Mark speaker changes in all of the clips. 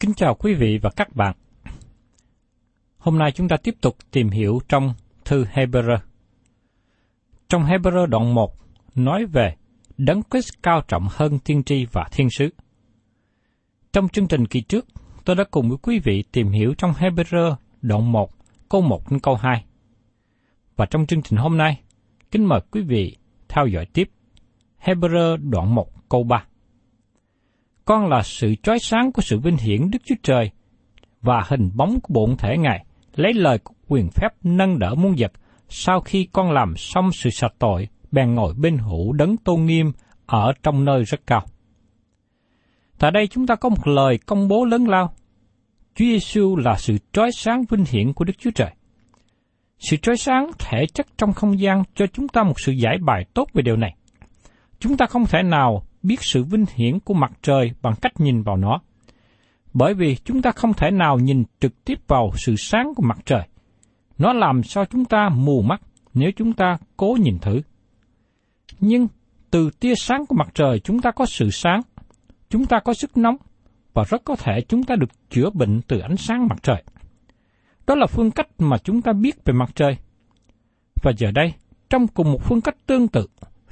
Speaker 1: Kính chào quý vị và các bạn. Hôm nay chúng ta tiếp tục tìm hiểu trong thư Hebrew. Trong Hebrew đoạn 1 nói về đấng Christ cao trọng hơn tiên tri và thiên sứ. Trong chương trình kỳ trước, tôi đã cùng với quý vị tìm hiểu trong Hebrew đoạn 1 câu 1 đến câu 2. Và trong chương trình hôm nay, kính mời quý vị theo dõi tiếp Hebrew đoạn 1 câu 3 con là sự trói sáng của sự vinh hiển Đức Chúa Trời và hình bóng của bổn thể Ngài, lấy lời của quyền phép nâng đỡ muôn vật, sau khi con làm xong sự sạch tội, bèn ngồi bên hữu đấng tôn nghiêm ở trong nơi rất cao. Tại đây chúng ta có một lời công bố lớn lao. Chúa Giêsu là sự trói sáng vinh hiển của Đức Chúa Trời. Sự trói sáng thể chất trong không gian cho chúng ta một sự giải bài tốt về điều này. Chúng ta không thể nào biết sự vinh hiển của mặt trời bằng cách nhìn vào nó. Bởi vì chúng ta không thể nào nhìn trực tiếp vào sự sáng của mặt trời. Nó làm sao chúng ta mù mắt nếu chúng ta cố nhìn thử. Nhưng từ tia sáng của mặt trời chúng ta có sự sáng, chúng ta có sức nóng, và rất có thể chúng ta được chữa bệnh từ ánh sáng mặt trời. Đó là phương cách mà chúng ta biết về mặt trời. Và giờ đây, trong cùng một phương cách tương tự,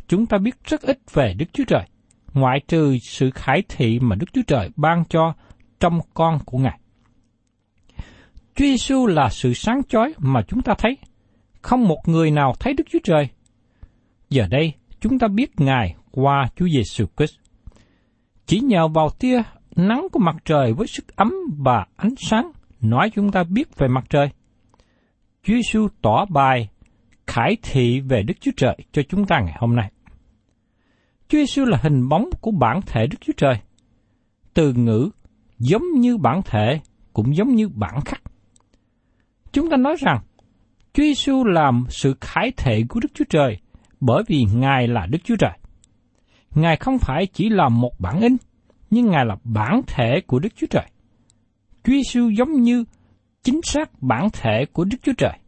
Speaker 1: chúng ta biết rất ít về Đức Chúa Trời ngoại trừ sự khải thị mà Đức Chúa Trời ban cho trong con của Ngài. Chúa Giêsu là sự sáng chói mà chúng ta thấy. Không một người nào thấy Đức Chúa Trời. Giờ đây, chúng ta biết Ngài qua Chúa Giêsu Christ. Chỉ nhờ vào tia nắng của mặt trời với sức ấm và ánh sáng nói chúng ta biết về mặt trời. Chúa Giêsu tỏ bài khải thị về Đức Chúa Trời cho chúng ta ngày hôm nay. Chúa Giêsu là hình bóng của bản thể Đức Chúa Trời. Từ ngữ giống như bản thể cũng giống như bản khắc. Chúng ta nói rằng Chúa Giêsu làm sự khải thể của Đức Chúa Trời bởi vì Ngài là Đức Chúa Trời. Ngài không phải chỉ là một bản in, nhưng Ngài là bản thể của Đức Chúa Trời. Chúa Giêsu giống như chính xác bản thể của Đức Chúa Trời.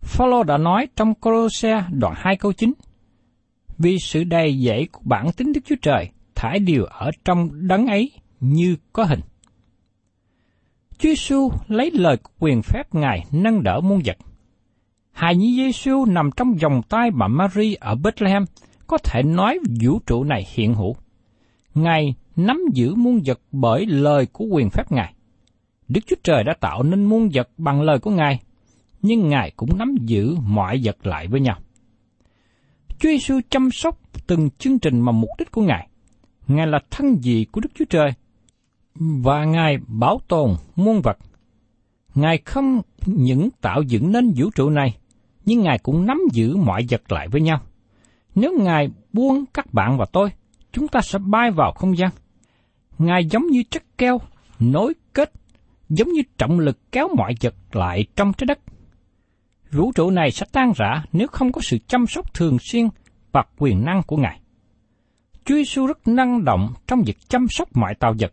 Speaker 1: Phaolô đã nói trong Colosse đoạn 2 câu 9, vì sự đầy dẫy của bản tính Đức Chúa Trời thải điều ở trong đấng ấy như có hình. Chúa Giêsu lấy lời quyền phép Ngài nâng đỡ muôn vật. Hài nhi Giêsu nằm trong vòng tay bà Mary ở Bethlehem, có thể nói vũ trụ này hiện hữu. Ngài nắm giữ muôn vật bởi lời của quyền phép Ngài. Đức Chúa Trời đã tạo nên muôn vật bằng lời của Ngài, nhưng Ngài cũng nắm giữ mọi vật lại với nhau. Chúa Giêsu chăm sóc từng chương trình mà mục đích của Ngài. Ngài là thân dị của Đức Chúa Trời, và Ngài bảo tồn muôn vật. Ngài không những tạo dựng nên vũ trụ này, nhưng Ngài cũng nắm giữ mọi vật lại với nhau. Nếu Ngài buông các bạn và tôi, chúng ta sẽ bay vào không gian. Ngài giống như chất keo, nối kết, giống như trọng lực kéo mọi vật lại trong trái đất. Vũ trụ này sẽ tan rã nếu không có sự chăm sóc thường xuyên và quyền năng của Ngài. Chúa Giêsu rất năng động trong việc chăm sóc mọi tạo vật.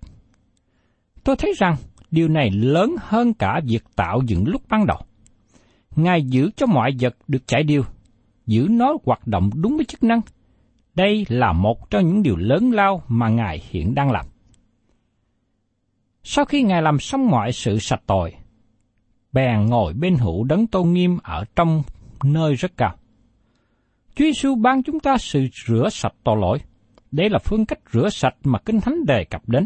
Speaker 1: Tôi thấy rằng điều này lớn hơn cả việc tạo dựng lúc ban đầu. Ngài giữ cho mọi vật được chạy điều, giữ nó hoạt động đúng với chức năng. Đây là một trong những điều lớn lao mà Ngài hiện đang làm. Sau khi Ngài làm xong mọi sự sạch tội, bèn ngồi bên hữu đấng tôn nghiêm ở trong nơi rất cao. Chúa Giêsu ban chúng ta sự rửa sạch tội lỗi. Đây là phương cách rửa sạch mà Kinh Thánh đề cập đến.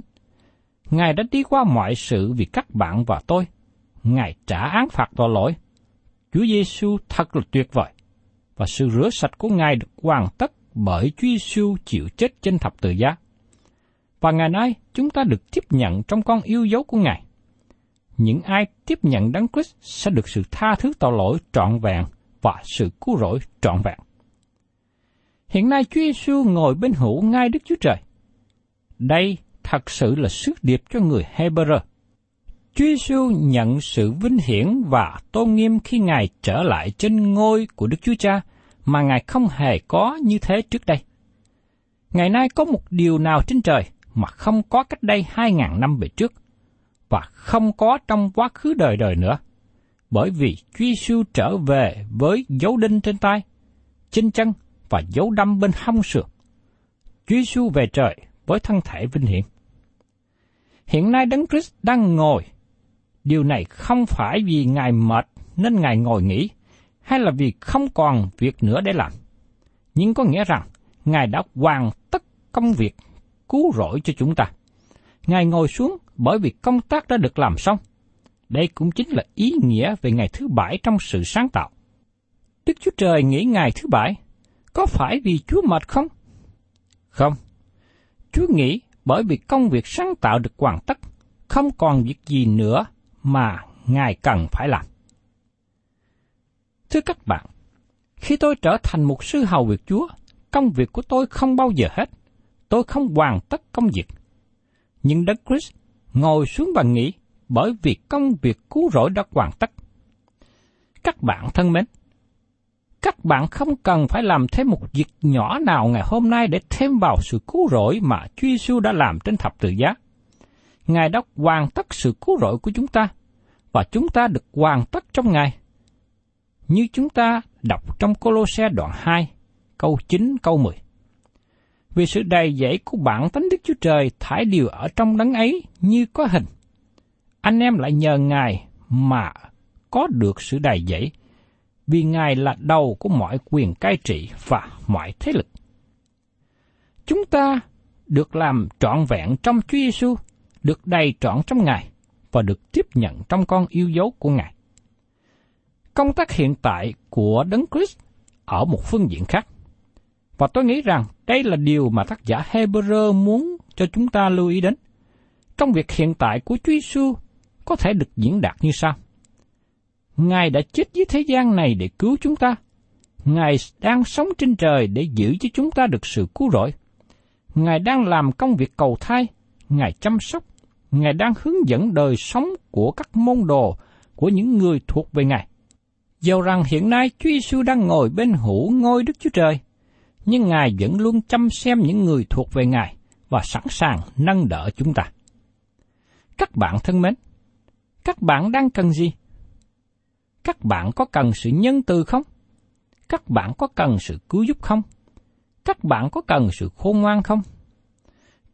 Speaker 1: Ngài đã đi qua mọi sự vì các bạn và tôi. Ngài trả án phạt tội lỗi. Chúa Giêsu thật là tuyệt vời. Và sự rửa sạch của Ngài được hoàn tất bởi Chúa Giêsu chịu chết trên thập tự giá. Và ngày nay, chúng ta được tiếp nhận trong con yêu dấu của Ngài. Những ai tiếp nhận Đấng Christ sẽ được sự tha thứ tội lỗi trọn vẹn và sự cứu rỗi trọn vẹn. Hiện nay Chúa Giêsu ngồi bên hữu ngay Đức Chúa Trời. Đây thật sự là sứ điệp cho người Hebrew. Chúa Giêsu nhận sự vinh hiển và tôn nghiêm khi Ngài trở lại trên ngôi của Đức Chúa Cha mà Ngài không hề có như thế trước đây. Ngày nay có một điều nào trên trời mà không có cách đây hai ngàn năm về trước, và không có trong quá khứ đời đời nữa, bởi vì Chúa Giêsu trở về với dấu đinh trên tay, trên chân và dấu đâm bên hông sườn. Chúa Giêsu về trời với thân thể vinh hiển. Hiện nay Đấng Christ đang ngồi. Điều này không phải vì Ngài mệt nên Ngài ngồi nghỉ, hay là vì không còn việc nữa để làm. Nhưng có nghĩa rằng Ngài đã hoàn tất công việc cứu rỗi cho chúng ta. Ngài ngồi xuống bởi vì công tác đã được làm xong. Đây cũng chính là ý nghĩa về ngày thứ bảy trong sự sáng tạo. Đức Chúa Trời nghỉ ngày thứ bảy, có phải vì Chúa mệt không? Không. Chúa nghĩ bởi vì công việc sáng tạo được hoàn tất, không còn việc gì nữa mà Ngài cần phải làm. Thưa các bạn, khi tôi trở thành một sư hầu việc Chúa, công việc của tôi không bao giờ hết. Tôi không hoàn tất công việc. Nhưng Đức Christ ngồi xuống và nghỉ bởi vì công việc cứu rỗi đã hoàn tất. Các bạn thân mến, các bạn không cần phải làm thêm một việc nhỏ nào ngày hôm nay để thêm vào sự cứu rỗi mà Chúa Giêsu đã làm trên thập tự giá. Ngài đã hoàn tất sự cứu rỗi của chúng ta, và chúng ta được hoàn tất trong Ngài. Như chúng ta đọc trong Colosse đoạn 2, câu 9, câu 10. Vì sự đầy dẫy của bản tánh Đức Chúa Trời thải điều ở trong đấng ấy như có hình. Anh em lại nhờ Ngài mà có được sự đầy dẫy, vì Ngài là đầu của mọi quyền cai trị và mọi thế lực. Chúng ta được làm trọn vẹn trong Chúa Giêsu, được đầy trọn trong Ngài và được tiếp nhận trong con yêu dấu của Ngài. Công tác hiện tại của Đấng Christ ở một phương diện khác. Và tôi nghĩ rằng đây là điều mà tác giả Hebrew muốn cho chúng ta lưu ý đến. Trong việc hiện tại của Chúa Giêsu có thể được diễn đạt như sau. Ngài đã chết với thế gian này để cứu chúng ta. Ngài đang sống trên trời để giữ cho chúng ta được sự cứu rỗi. Ngài đang làm công việc cầu thai, Ngài chăm sóc, Ngài đang hướng dẫn đời sống của các môn đồ của những người thuộc về Ngài. Dầu rằng hiện nay Chúa Giêsu đang ngồi bên hữu ngôi Đức Chúa Trời, nhưng Ngài vẫn luôn chăm xem những người thuộc về Ngài và sẵn sàng nâng đỡ chúng ta. Các bạn thân mến, các bạn đang cần gì? Các bạn có cần sự nhân từ không? Các bạn có cần sự cứu giúp không? Các bạn có cần sự khôn ngoan không?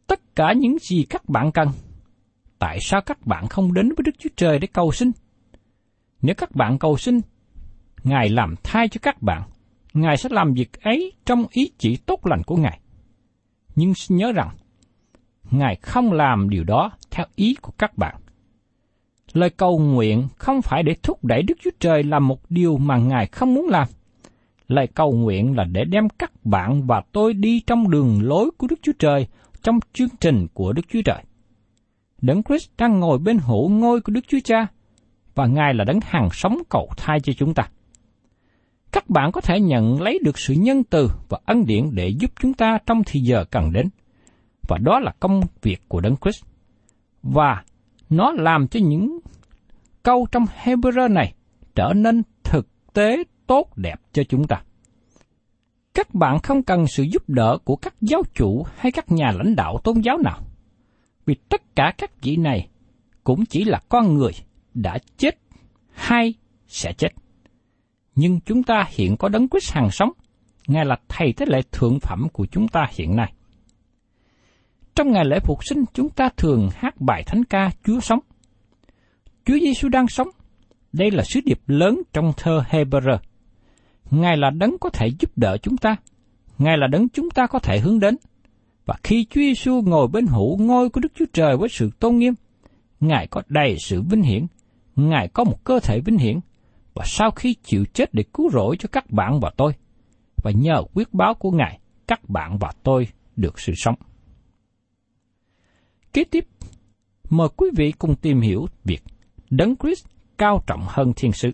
Speaker 1: Tất cả những gì các bạn cần. Tại sao các bạn không đến với Đức Chúa Trời để cầu xin? Nếu các bạn cầu xin, Ngài làm thay cho các bạn. Ngài sẽ làm việc ấy trong ý chỉ tốt lành của Ngài. Nhưng xin nhớ rằng, Ngài không làm điều đó theo ý của các bạn. Lời cầu nguyện không phải để thúc đẩy Đức Chúa Trời làm một điều mà Ngài không muốn làm. Lời cầu nguyện là để đem các bạn và tôi đi trong đường lối của Đức Chúa Trời trong chương trình của Đức Chúa Trời. Đấng Christ đang ngồi bên hữu ngôi của Đức Chúa Cha, và Ngài là đấng hàng sống cầu thai cho chúng ta. Các bạn có thể nhận lấy được sự nhân từ và ân điển để giúp chúng ta trong thì giờ cần đến. Và đó là công việc của Đấng Christ. Và nó làm cho những câu trong Hebrew này trở nên thực tế tốt đẹp cho chúng ta. Các bạn không cần sự giúp đỡ của các giáo chủ hay các nhà lãnh đạo tôn giáo nào, vì tất cả các vị này cũng chỉ là con người đã chết hay sẽ chết. Nhưng chúng ta hiện có đấng Christ hàng sống, Ngài là thầy tế lễ thượng phẩm của chúng ta hiện nay. Trong ngày lễ phục sinh, chúng ta thường hát bài thánh ca Chúa sống. Chúa Giêsu đang sống. Đây là sứ điệp lớn trong thơ Hebrew. Ngài là đấng có thể giúp đỡ chúng ta. Ngài là đấng chúng ta có thể hướng đến. Và khi Chúa Giêsu ngồi bên hữu ngôi của Đức Chúa Trời với sự tôn nghiêm, Ngài có đầy sự vinh hiển, Ngài có một cơ thể vinh hiển, và sau khi chịu chết để cứu rỗi cho các bạn và tôi, và nhờ quyết báo của Ngài, các bạn và tôi được sự sống. Kế tiếp, mời quý vị cùng tìm hiểu việc Đấng Christ cao trọng hơn thiên sứ.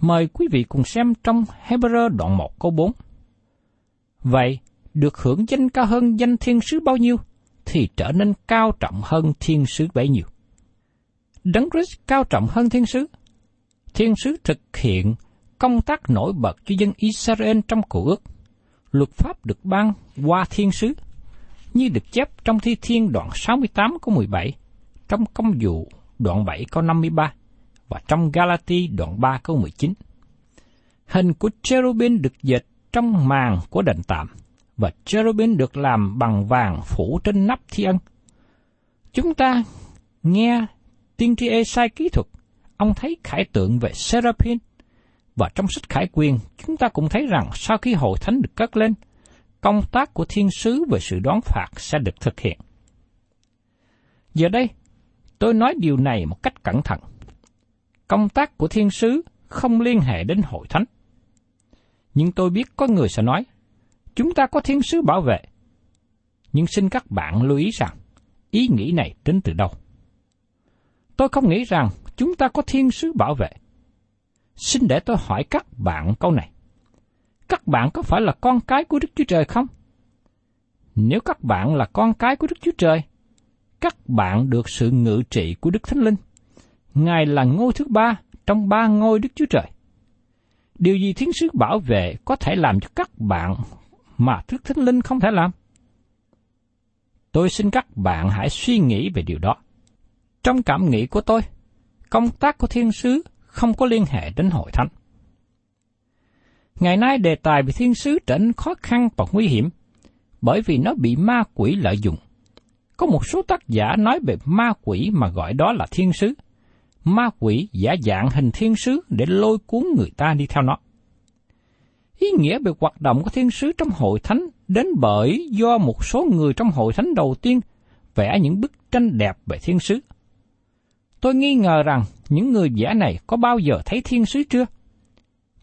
Speaker 1: Mời quý vị cùng xem trong Hebrew đoạn 1 câu 4. Vậy, được hưởng danh cao hơn danh thiên sứ bao nhiêu, thì trở nên cao trọng hơn thiên sứ bấy nhiêu. Đấng Christ cao trọng hơn thiên sứ. Thiên sứ thực hiện công tác nổi bật cho dân Israel trong cổ ước. Luật pháp được ban qua thiên sứ, như được chép trong Thi Thiên đoạn 68 câu 17, trong Công vụ đoạn 7 câu 53 và trong Galati đoạn 3 câu 19. Hình của cherubim được dệt trong màn của đền tạm và cherubim được làm bằng vàng phủ trên nắp thi ân. Chúng ta nghe tiên tri Esai kỹ thuật, ông thấy khải tượng về Seraphim, và trong sách khải quyền, chúng ta cũng thấy rằng sau khi hội thánh được cất lên, công tác của thiên sứ về sự đoán phạt sẽ được thực hiện. Giờ đây, tôi nói điều này một cách cẩn thận. Công tác của thiên sứ không liên hệ đến hội thánh. Nhưng tôi biết có người sẽ nói, chúng ta có thiên sứ bảo vệ. Nhưng xin các bạn lưu ý rằng, ý nghĩ này đến từ đâu? Tôi không nghĩ rằng chúng ta có thiên sứ bảo vệ. Xin để tôi hỏi các bạn câu này. Các bạn có phải là con cái của Đức Chúa Trời không? Nếu các bạn là con cái của Đức Chúa Trời, các bạn được sự ngự trị của Đức Thánh Linh. Ngài là ngôi thứ ba trong ba ngôi Đức Chúa Trời. Điều gì thiên sứ bảo vệ có thể làm cho các bạn mà Đức Thánh Linh không thể làm? Tôi xin các bạn hãy suy nghĩ về điều đó. Trong cảm nghĩ của tôi, công tác của thiên sứ không có liên hệ đến hội thánh. Ngày nay đề tài về thiên sứ trở nên khó khăn và nguy hiểm, bởi vì nó bị ma quỷ lợi dụng. Có một số tác giả nói về ma quỷ mà gọi đó là thiên sứ. Ma quỷ giả dạng hình thiên sứ để lôi cuốn người ta đi theo nó. Ý nghĩa về hoạt động của thiên sứ trong hội thánh đến bởi do một số người trong hội thánh đầu tiên vẽ những bức tranh đẹp về thiên sứ. Tôi nghi ngờ rằng những người vẽ này có bao giờ thấy thiên sứ chưa?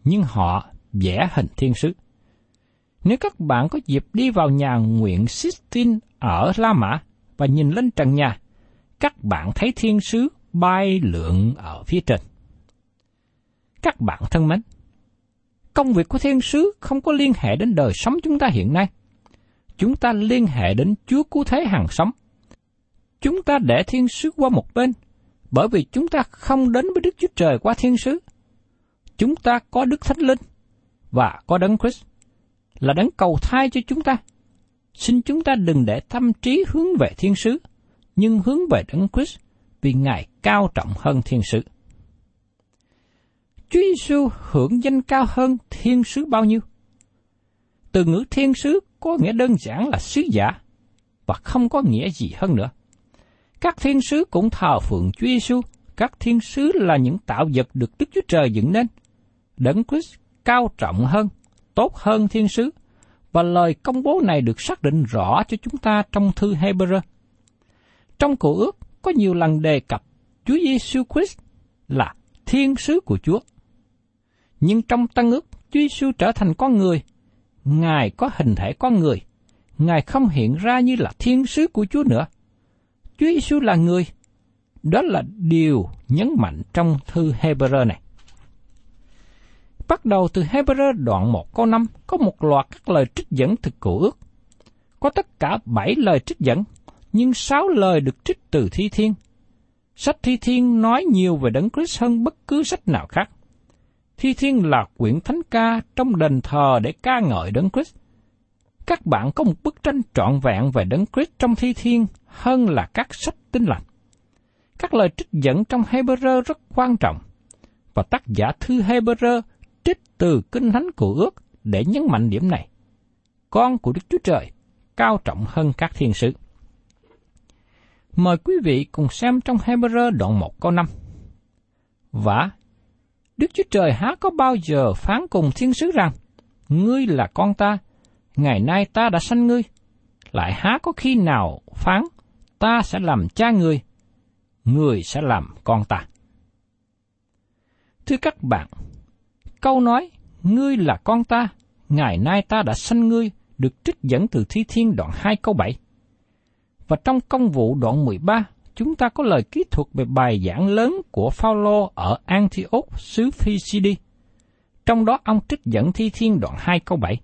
Speaker 1: Nhưng họ vẽ hình thiên sứ. Nếu các bạn có dịp đi vào nhà nguyện Sistine ở La Mã và nhìn lên trần nhà, các bạn thấy thiên sứ bay lượn ở phía trên. Các bạn thân mến, công việc của thiên sứ không có liên hệ đến đời sống chúng ta hiện nay. Chúng ta liên hệ đến Chúa Cứu Thế hàng sống. Chúng ta để thiên sứ qua một bên bởi vì chúng ta không đến với Đức Chúa Trời qua thiên sứ. Chúng ta có Đức Thánh Linh và có Đấng Christ là đấng cầu thai cho chúng ta. Xin chúng ta đừng để tâm trí hướng về thiên sứ, nhưng hướng về Đấng Christ vì Ngài cao trọng hơn thiên sứ. Chúa Giêsu hưởng danh cao hơn thiên sứ bao nhiêu? Từ ngữ thiên sứ có nghĩa đơn giản là sứ giả và không có nghĩa gì hơn nữa. Các thiên sứ cũng thờ phượng Chúa Giêsu. Các thiên sứ là những tạo vật được Đức Chúa Trời dựng nên. Đấng Christ cao trọng hơn, tốt hơn thiên sứ. Và lời công bố này được xác định rõ cho chúng ta trong thư Hebrew. Trong cổ ước, có nhiều lần đề cập Chúa Giêsu Christ là thiên sứ của Chúa. Nhưng trong Tân ước, Chúa Giêsu trở thành con người. Ngài có hình thể con người. Ngài không hiện ra như là thiên sứ của Chúa nữa. Chúa Giêsu là người. Đó là điều nhấn mạnh trong thư Hebrew này. Bắt đầu từ Hebrew đoạn 1 câu 5 có một loạt các lời trích dẫn từ Cựu ước. Có tất cả 7 lời trích dẫn, nhưng 6 lời được trích từ thi thiên. Sách thi thiên nói nhiều về Đấng Christ hơn bất cứ sách nào khác. Thi thiên là quyển thánh ca trong đền thờ để ca ngợi Đấng Christ. Các bạn có một bức tranh trọn vẹn về Đấng Christ trong thi thiên hơn là các sách tinh lành. Các lời trích dẫn trong Hebrew rất quan trọng, và tác giả thư Hebrew trích từ kinh thánh của ước để nhấn mạnh điểm này. Con của Đức Chúa Trời cao trọng hơn các thiên sứ. Mời quý vị cùng xem trong Hebrew đoạn 1 câu 5. Và Đức Chúa Trời há có bao giờ phán cùng thiên sứ rằng, Ngươi là con ta, ngày nay ta đã sanh ngươi. Lại há có khi nào phán, ta sẽ làm cha người, người sẽ làm con ta. Thưa các bạn, câu nói, ngươi là con ta, ngày nay ta đã sanh ngươi, được trích dẫn từ Thi Thiên đoạn 2 câu 7. Và trong công vụ đoạn 13, chúng ta có lời kỹ thuật về bài giảng lớn của Phaolô ở Antioch xứ Phi-si-đi. Trong đó ông trích dẫn Thi Thiên đoạn 2 câu 7.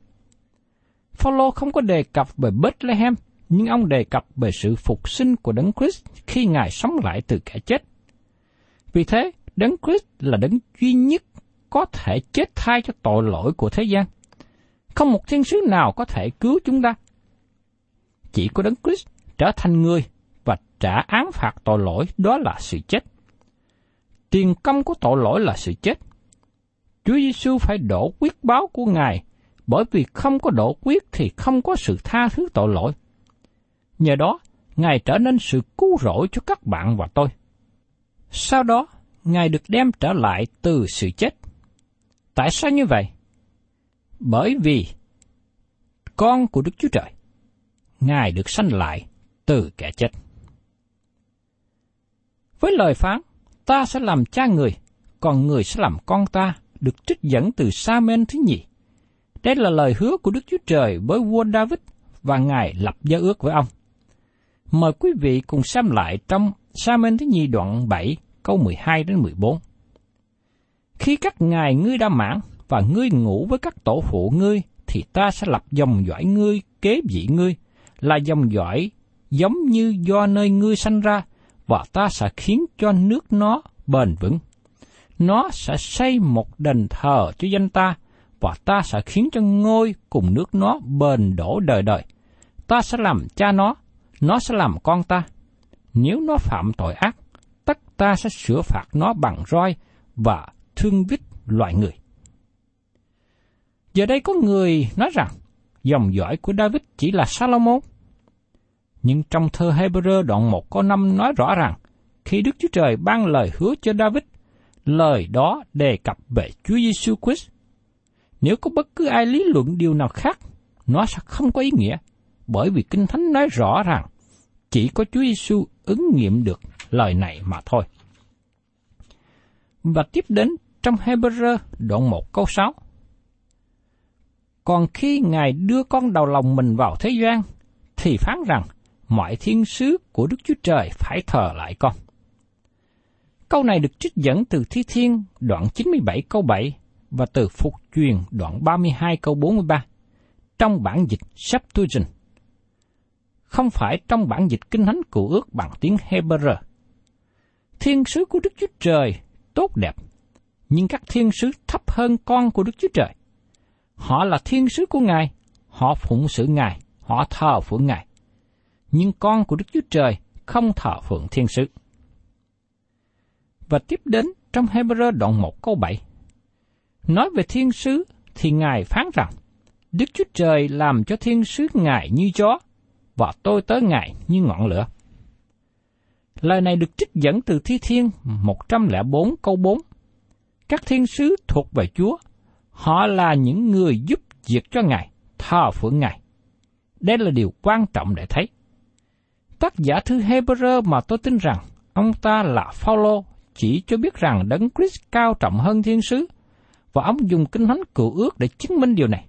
Speaker 1: Phaolô không có đề cập về Bethlehem, nhưng ông đề cập về sự phục sinh của Đấng Christ khi Ngài sống lại từ kẻ chết. Vì thế, Đấng Christ là đấng duy nhất có thể chết thay cho tội lỗi của thế gian. Không một thiên sứ nào có thể cứu chúng ta. Chỉ có Đấng Christ trở thành người và trả án phạt tội lỗi đó là sự chết. Tiền công của tội lỗi là sự chết. Chúa Giêsu phải đổ quyết báo của Ngài bởi vì không có đổ quyết thì không có sự tha thứ tội lỗi. Nhờ đó, Ngài trở nên sự cứu rỗi cho các bạn và tôi. Sau đó, Ngài được đem trở lại từ sự chết. Tại sao như vậy? Bởi vì con của Đức Chúa Trời, Ngài được sanh lại từ kẻ chết. Với lời phán, ta sẽ làm cha người, còn người sẽ làm con ta, được trích dẫn từ Sa Men thứ nhì. Đây là lời hứa của Đức Chúa Trời với vua David và Ngài lập giao ước với ông. Mời quý vị cùng xem lại trong Sa Men thứ nhì đoạn 7 câu 12 đến 14. Khi các ngài ngươi đã mãn và ngươi ngủ với các tổ phụ ngươi, thì ta sẽ lập dòng dõi ngươi kế vị ngươi, là dòng dõi giống như do nơi ngươi sanh ra, và ta sẽ khiến cho nước nó bền vững. Nó sẽ xây một đền thờ cho danh ta, và ta sẽ khiến cho ngôi cùng nước nó bền đổ đời đời. Ta sẽ làm cha nó, nó sẽ làm con ta. Nếu nó phạm tội ác, tất ta sẽ sửa phạt nó bằng roi và thương vít loại người. Giờ đây có người nói rằng dòng dõi của David chỉ là Salomon. Nhưng trong thơ Hebrew đoạn 1 có 5 nói rõ rằng khi Đức Chúa Trời ban lời hứa cho David, lời đó đề cập về Chúa Giêsu Christ. Nếu có bất cứ ai lý luận điều nào khác, nó sẽ không có ý nghĩa, bởi vì Kinh Thánh nói rõ rằng chỉ có Chúa Giêsu ứng nghiệm được lời này mà thôi. Và tiếp đến trong Hebrew đoạn 1 câu 6. Còn khi Ngài đưa con đầu lòng mình vào thế gian, thì phán rằng mọi thiên sứ của Đức Chúa Trời phải thờ lại con. Câu này được trích dẫn từ Thi Thiên đoạn 97 câu 7 và từ Phục truyền đoạn 32 câu 43 trong bản dịch Septuagint. Không phải trong bản dịch kinh thánh cụ ước bằng tiếng Hebrew. Thiên sứ của Đức Chúa Trời tốt đẹp, nhưng các thiên sứ thấp hơn con của Đức Chúa Trời. Họ là thiên sứ của Ngài, họ phụng sự Ngài, họ thờ phượng Ngài. Nhưng con của Đức Chúa Trời không thờ phượng thiên sứ. Và tiếp đến trong Hebrew đoạn 1 câu 7. Nói về thiên sứ thì Ngài phán rằng, Đức Chúa Trời làm cho thiên sứ Ngài như chó, và tôi tới Ngài như ngọn lửa. Lời này được trích dẫn từ Thi Thiên 104 câu 4. Các thiên sứ thuộc về Chúa, họ là những người giúp việc cho Ngài, thờ phượng Ngài. Đây là điều quan trọng để thấy. Tác giả thư Hebrew mà tôi tin rằng ông ta là Phaolô chỉ cho biết rằng đấng Christ cao trọng hơn thiên sứ và ông dùng kinh thánh cựu ước để chứng minh điều này.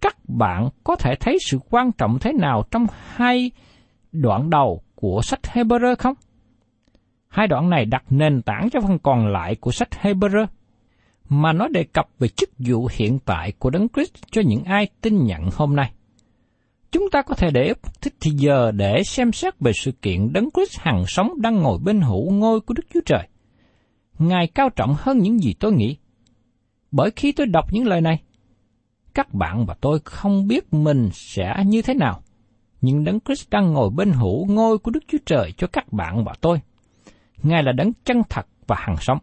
Speaker 1: Các bạn có thể thấy sự quan trọng thế nào trong hai đoạn đầu của sách Hebrew không? Hai đoạn này đặt nền tảng cho phần còn lại của sách Hebrew, mà nó đề cập về chức vụ hiện tại của Đấng Christ cho những ai tin nhận hôm nay. Chúng ta có thể để thích thì giờ để xem xét về sự kiện Đấng Christ hằng sống đang ngồi bên hữu ngôi của Đức Chúa Trời. Ngài cao trọng hơn những gì tôi nghĩ. Bởi khi tôi đọc những lời này, các bạn và tôi không biết mình sẽ như thế nào, nhưng Đấng Christ đang ngồi bên hữu ngôi của Đức Chúa Trời cho các bạn và tôi. Ngài là đấng chân thật và hằng sống.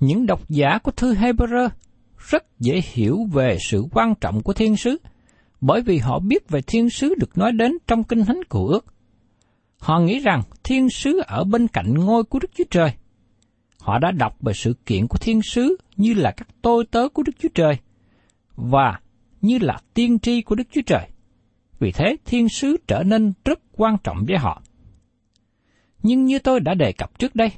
Speaker 1: Những độc giả của thư Hebrew rất dễ hiểu về sự quan trọng của thiên sứ, bởi vì họ biết về thiên sứ được nói đến trong kinh thánh của ước. Họ nghĩ rằng thiên sứ ở bên cạnh ngôi của Đức Chúa Trời. Họ đã đọc về sự kiện của thiên sứ như là các tôi tớ của Đức Chúa Trời và như là tiên tri của Đức Chúa Trời. Vì thế thiên sứ trở nên rất quan trọng với họ. Nhưng như tôi đã đề cập trước đây,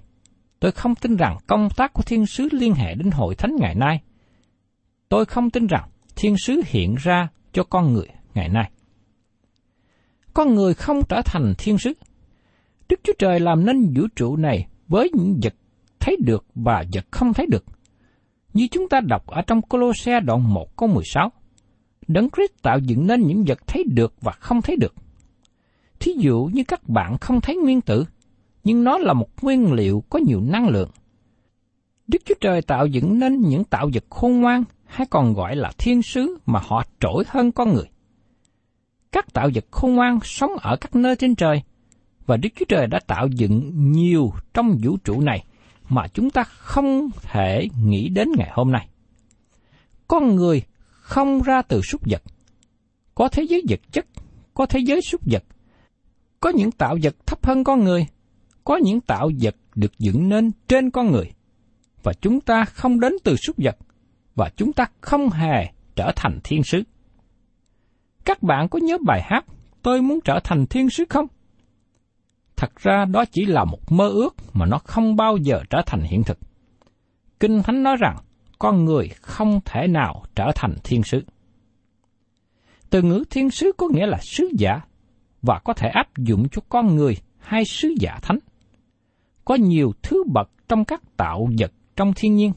Speaker 1: tôi không tin rằng công tác của thiên sứ liên hệ đến hội thánh ngày nay. Tôi không tin rằng thiên sứ hiện ra cho con người ngày nay. Con người không trở thành thiên sứ. Đức Chúa Trời làm nên vũ trụ này với những vật thấy được và vật không thấy được. Như chúng ta đọc ở trong Colosse đoạn 1 câu 16. Đấng Christ tạo dựng nên những vật thấy được và không thấy được. Thí dụ như các bạn không thấy nguyên tử, nhưng nó là một nguyên liệu có nhiều năng lượng. Đức Chúa Trời tạo dựng nên những tạo vật khôn ngoan hay còn gọi là thiên sứ mà họ trỗi hơn con người. Các tạo vật khôn ngoan sống ở các nơi trên trời, và Đức Chúa Trời đã tạo dựng nhiều trong vũ trụ này mà chúng ta không thể nghĩ đến ngày hôm nay. Con người không ra từ súc vật. Có thế giới vật chất, có thế giới súc vật. Có những tạo vật thấp hơn con người, có những tạo vật được dựng nên trên con người. Và chúng ta không đến từ súc vật, và chúng ta không hề trở thành thiên sứ. Các bạn có nhớ bài hát Tôi muốn trở thành thiên sứ không? Thật ra đó chỉ là một mơ ước mà nó không bao giờ trở thành hiện thực. Kinh Thánh nói rằng, con người không thể nào trở thành thiên sứ. Từ ngữ thiên sứ có nghĩa là sứ giả, và có thể áp dụng cho con người hay sứ giả thánh. Có nhiều thứ bậc trong các tạo vật trong thiên nhiên,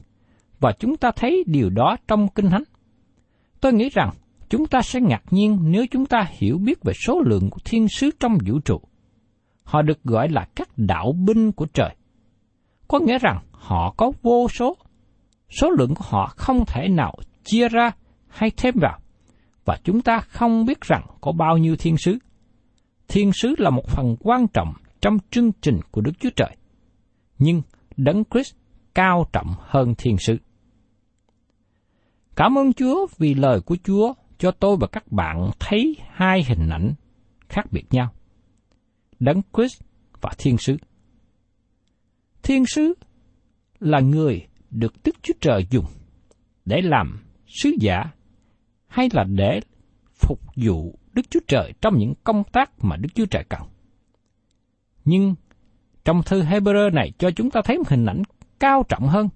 Speaker 1: và chúng ta thấy điều đó trong kinh thánh. Tôi nghĩ rằng, chúng ta sẽ ngạc nhiên nếu chúng ta hiểu biết về số lượng của thiên sứ trong vũ trụ. Họ được gọi là các đạo binh của trời. Có nghĩa rằng họ có vô số. Số lượng của họ không thể nào chia ra hay thêm vào. Và chúng ta không biết rằng có bao nhiêu thiên sứ. Thiên sứ là một phần quan trọng trong chương trình của Đức Chúa Trời. Nhưng Đấng Christ cao trọng hơn thiên sứ. Cảm ơn Chúa vì lời của Chúa cho tôi và các bạn thấy hai hình ảnh khác biệt nhau. Đấng Christ và Thiên Sứ. Thiên Sứ là người được Đức Chúa Trời dùng để làm sứ giả hay là để phục vụ Đức Chúa Trời trong những công tác mà Đức Chúa Trời cần. Nhưng trong thư Hebrew này cho chúng ta thấy một hình ảnh cao trọng hơn,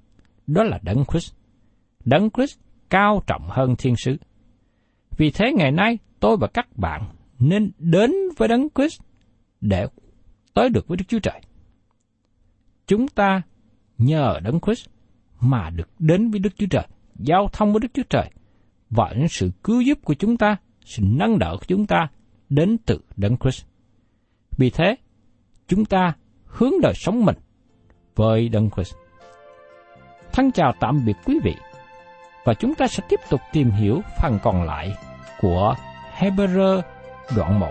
Speaker 1: đó là Đấng Christ. Đấng Christ cao trọng hơn thiên sứ. Vì thế ngày nay tôi và các bạn nên đến với Đấng Christ để tới được với Đức Chúa Trời. Chúng ta nhờ Đấng Christ mà được đến với Đức Chúa Trời, giao thông với Đức Chúa Trời và những sự cứu giúp của chúng ta, sự nâng đỡ của chúng ta đến từ Đấng Christ. Vì thế, chúng ta hướng đời sống mình với Đấng Christ. Thân chào tạm biệt quý vị và chúng ta sẽ tiếp tục tìm hiểu phần còn lại của Hebrew đoạn 1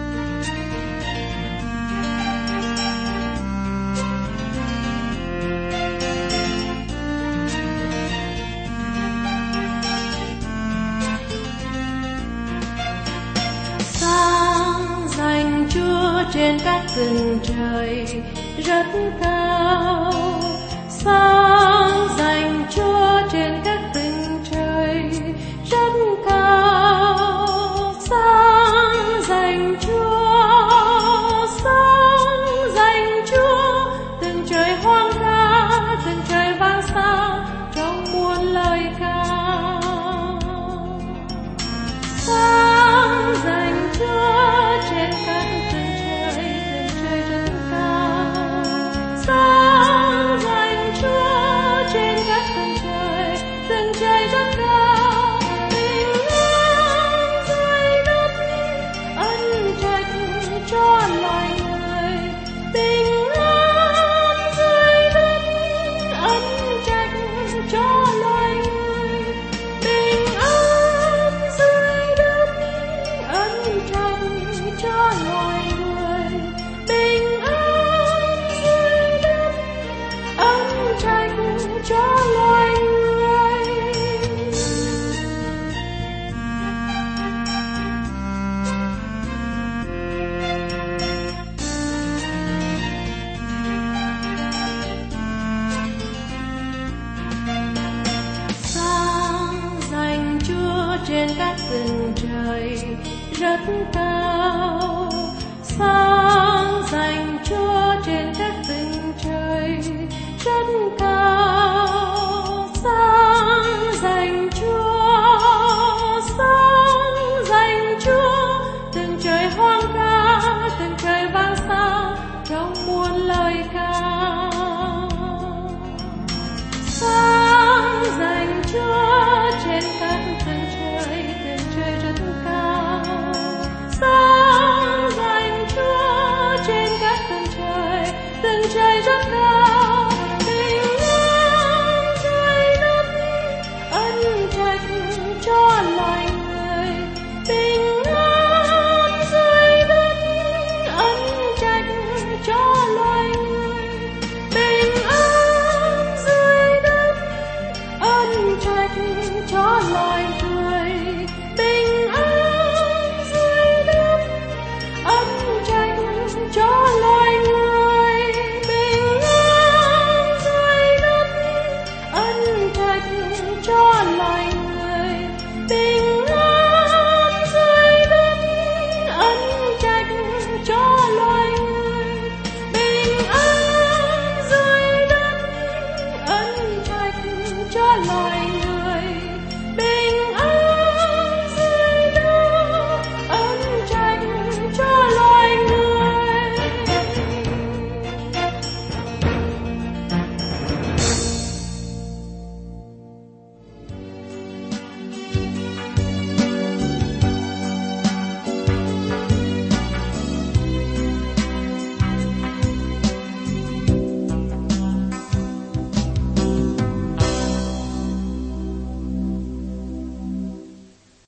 Speaker 2: trên các rừng trời rất cao sáng dành cho trên các